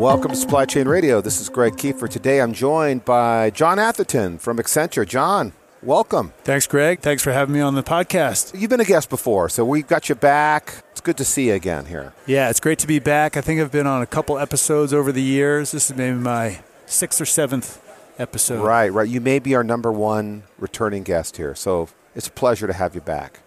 Welcome to Supply Chain Radio. This is Greg Kefer. Today I'm joined by John Atherton from Accenture. John, welcome. Thanks, Greg. Thanks for having me on the podcast. You've been a guest before, so we've got you back. It's good to see you again here. Yeah, it's great to be back. I think I've been on a couple episodes over the years. This is maybe my sixth or seventh episode. Right, right. You may be our number one returning guest here, so it's a pleasure to have you back.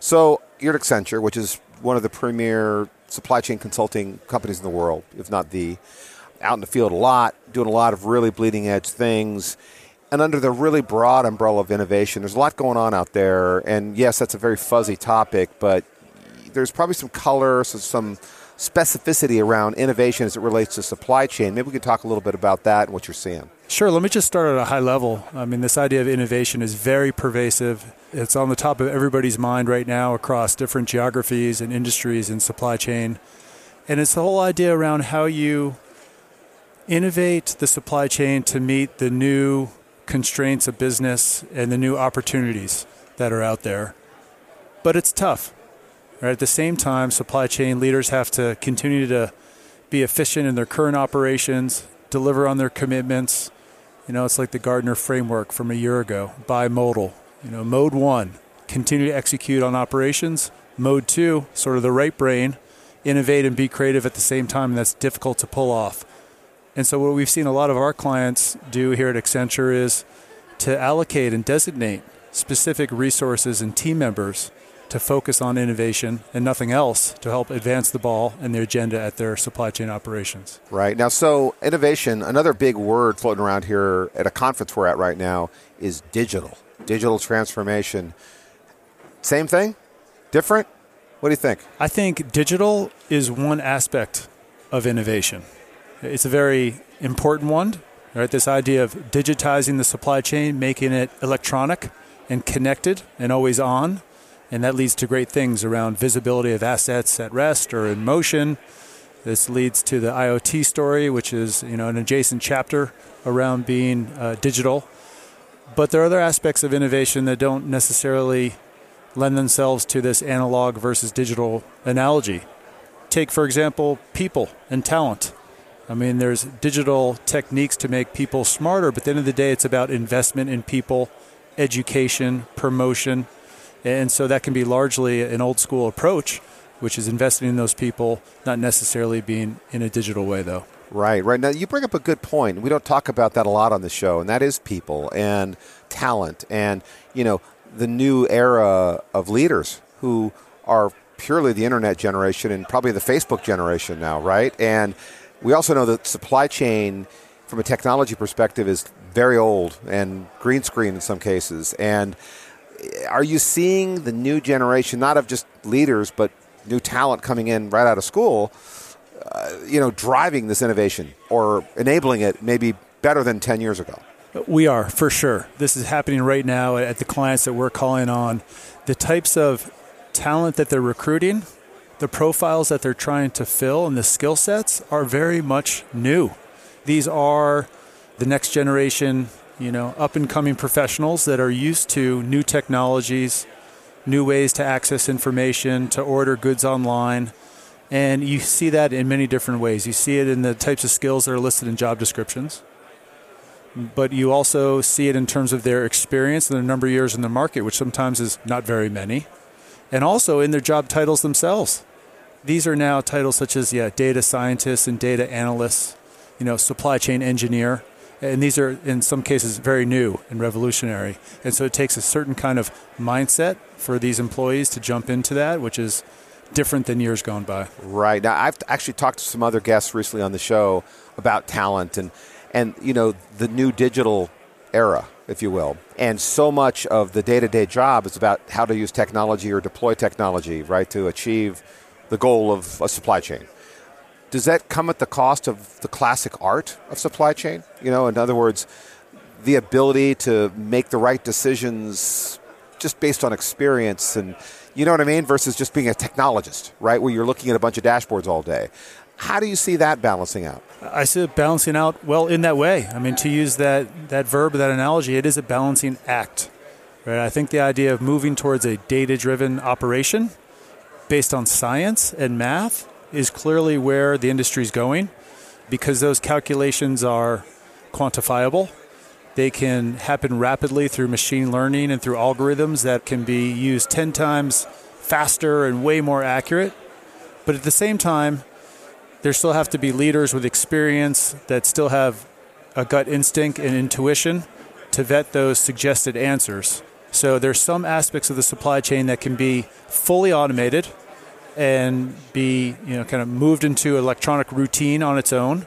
So you're at Accenture, which is one of the premier supply chain consulting companies in the world, if not the. Out in the field a lot, doing a lot of really bleeding edge things. And under the really broad umbrella of innovation, there's a lot going on out there. And yes, that's a very fuzzy topic, but there's probably some color, so some specificity around innovation as it relates to supply chain. Maybe we could talk a little bit about that and what you're seeing. Sure. Let me just start at a high level. I mean, this idea of innovation is very pervasive. It's on the top of everybody's mind right now across different geographies and industries and supply chain. And it's the whole idea around how you innovate the supply chain to meet the new constraints of business and the new opportunities that are out there. But it's tough. Right? At the same time, supply chain leaders have to continue to be efficient in their current operations, deliver on their commitments. You know, it's like the Gartner framework from a year ago, bimodal. You know, mode one, continue to execute on operations. Mode two, sort of the right brain, innovate and be creative at the same time, and that's difficult to pull off. And so, what we've seen a lot of our clients do here at Accenture is to allocate and designate specific resources and team members to focus on innovation and nothing else to help advance the ball and the agenda at their supply chain operations. Right. Now, so innovation, another big word floating around here at a conference we're at right now is digital, digital transformation. Same thing? Different? What do you think? I think digital is one aspect of innovation. It's a very important one. Right? This idea of digitizing the supply chain, making it electronic and connected and always on and that leads to great things around visibility of assets at rest or in motion. This leads to the IoT story, which is you know an adjacent chapter around being uh, digital. But there are other aspects of innovation that don't necessarily lend themselves to this analog versus digital analogy. Take, for example, people and talent. I mean, there's digital techniques to make people smarter, but at the end of the day, it's about investment in people, education, promotion, and so that can be largely an old school approach, which is investing in those people, not necessarily being in a digital way, though. Right, right. Now, you bring up a good point. We don't talk about that a lot on the show, and that is people and talent and, you know, the new era of leaders who are purely the internet generation and probably the Facebook generation now, right? And we also know that supply chain, from a technology perspective, is very old and green screen in some cases. And are you seeing the new generation, not of just leaders, but new talent coming in right out of school, uh, you know, driving this innovation or enabling it maybe better than 10 years ago? We are, for sure. This is happening right now at the clients that we're calling on. The types of talent that they're recruiting, the profiles that they're trying to fill, and the skill sets are very much new. These are the next generation you know, up and coming professionals that are used to new technologies, new ways to access information, to order goods online. And you see that in many different ways. You see it in the types of skills that are listed in job descriptions, but you also see it in terms of their experience and their number of years in the market, which sometimes is not very many, and also in their job titles themselves. These are now titles such as yeah, data scientists and data analysts, you know, supply chain engineer and these are in some cases very new and revolutionary. And so it takes a certain kind of mindset for these employees to jump into that, which is different than years gone by. Right. Now I've actually talked to some other guests recently on the show about talent and and you know the new digital era, if you will. And so much of the day-to-day job is about how to use technology or deploy technology, right, to achieve the goal of a supply chain does that come at the cost of the classic art of supply chain? You know, in other words, the ability to make the right decisions just based on experience and you know what I mean versus just being a technologist, right? Where you're looking at a bunch of dashboards all day. How do you see that balancing out? I see it balancing out well in that way. I mean, to use that that verb, that analogy, it is a balancing act. Right? I think the idea of moving towards a data-driven operation based on science and math is clearly where the industry is going. because those calculations are quantifiable. They can happen rapidly through machine learning and through algorithms that can be used 10 times faster and way more accurate. But at the same time, there still have to be leaders with experience that still have a gut instinct and intuition to vet those suggested answers. So there's some aspects of the supply chain that can be fully automated and be you know kind of moved into electronic routine on its own,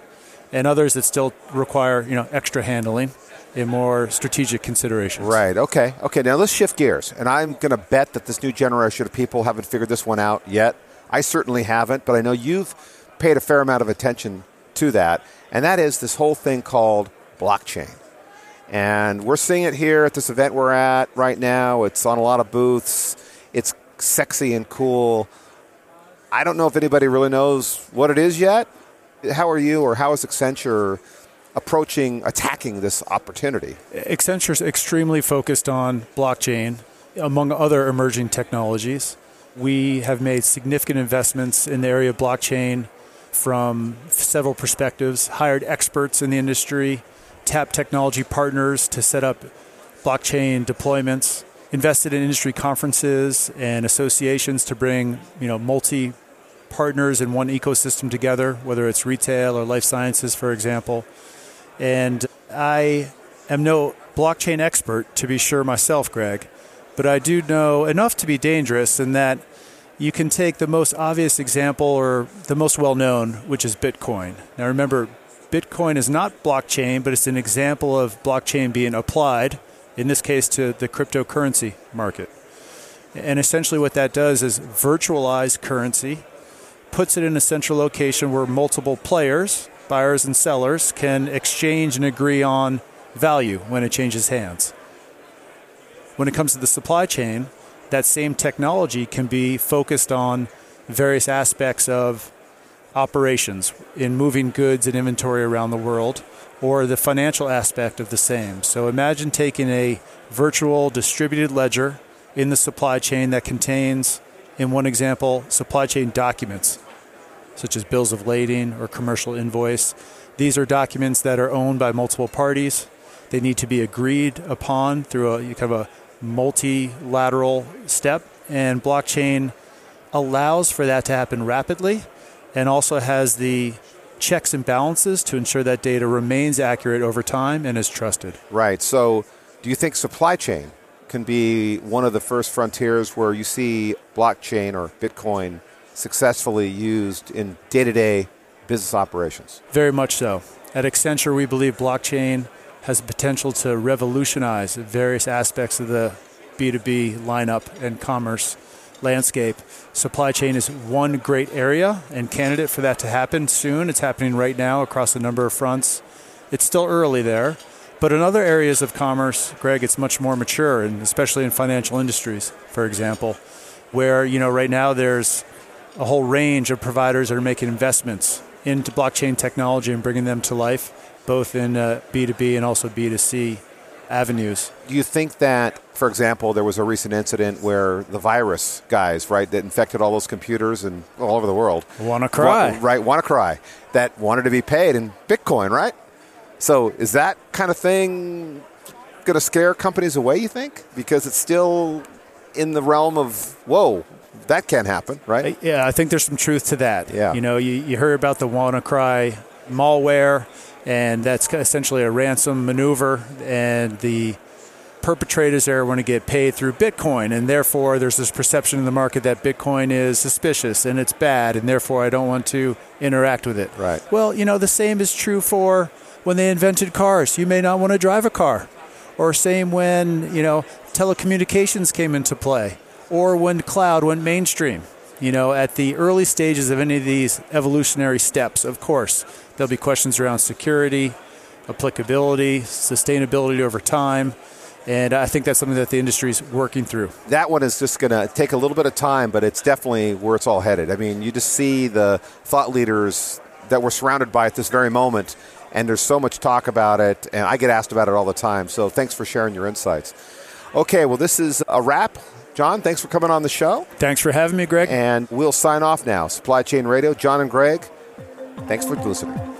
and others that still require you know extra handling and more strategic considerations. Right. Okay. Okay. Now let's shift gears, and I'm going to bet that this new generation of people haven't figured this one out yet. I certainly haven't, but I know you've paid a fair amount of attention to that, and that is this whole thing called blockchain. And we're seeing it here at this event we're at right now. It's on a lot of booths. It's sexy and cool. I don't know if anybody really knows what it is yet. How are you, or how is Accenture approaching, attacking this opportunity? Accenture is extremely focused on blockchain, among other emerging technologies. We have made significant investments in the area of blockchain from several perspectives, hired experts in the industry, tapped technology partners to set up blockchain deployments, invested in industry conferences and associations to bring you know multi partners in one ecosystem together, whether it's retail or life sciences, for example. And I am no blockchain expert, to be sure myself, Greg, but I do know enough to be dangerous in that you can take the most obvious example or the most well known, which is Bitcoin. Now remember, Bitcoin is not blockchain, but it's an example of blockchain being applied, in this case, to the cryptocurrency market. And essentially, what that does is virtualize currency, puts it in a central location where multiple players, buyers and sellers, can exchange and agree on value when it changes hands. When it comes to the supply chain, that same technology can be focused on various aspects of operations in moving goods and inventory around the world or the financial aspect of the same. So imagine taking a virtual distributed ledger in the supply chain that contains, in one example, supply chain documents, such as bills of lading or commercial invoice. These are documents that are owned by multiple parties. They need to be agreed upon through a kind of a multilateral step, and blockchain allows for that to happen rapidly and also has the checks and balances to ensure that data remains accurate over time and is trusted. Right. So, do you think supply chain can be one of the first frontiers where you see blockchain or Bitcoin successfully used in day to day business operations? Very much so. At Accenture, we believe blockchain has the potential to revolutionize various aspects of the B2B lineup and commerce landscape. Supply chain is one great area and candidate for that to happen soon. It's happening right now across a number of fronts. It's still early there, but in other areas of commerce, Greg, it's much more mature, and especially in financial industries, for example, where you know right now there's a whole range of providers that are making investments into blockchain technology and bringing them to life, both in uh, B2B and also B2C avenues. Do you think that, for example, there was a recent incident where the virus guys, right, that infected all those computers and all over the world, WannaCry, wa- right, WannaCry, that wanted to be paid in Bitcoin, right? So is that kind of thing going to scare companies away? You think because it's still in the realm of whoa, that can happen, right? Yeah, I think there's some truth to that. Yeah. You know, you, you heard about the WannaCry malware, and that's essentially a ransom maneuver, and the perpetrators there want to get paid through Bitcoin, and therefore there's this perception in the market that Bitcoin is suspicious and it's bad, and therefore I don't want to interact with it. Right. Well, you know, the same is true for when they invented cars. You may not want to drive a car. Or same when, you know, telecommunications came into play, or when cloud went mainstream. You know, at the early stages of any of these evolutionary steps, of course, there'll be questions around security, applicability, sustainability over time. And I think that's something that the industry is working through. That one is just going to take a little bit of time, but it's definitely where it's all headed. I mean, you just see the thought leaders that we're surrounded by at this very moment, and there's so much talk about it, and I get asked about it all the time. So thanks for sharing your insights. Okay, well, this is a wrap. John, thanks for coming on the show. Thanks for having me, Greg. And we'll sign off now. Supply Chain Radio, John and Greg, thanks for listening.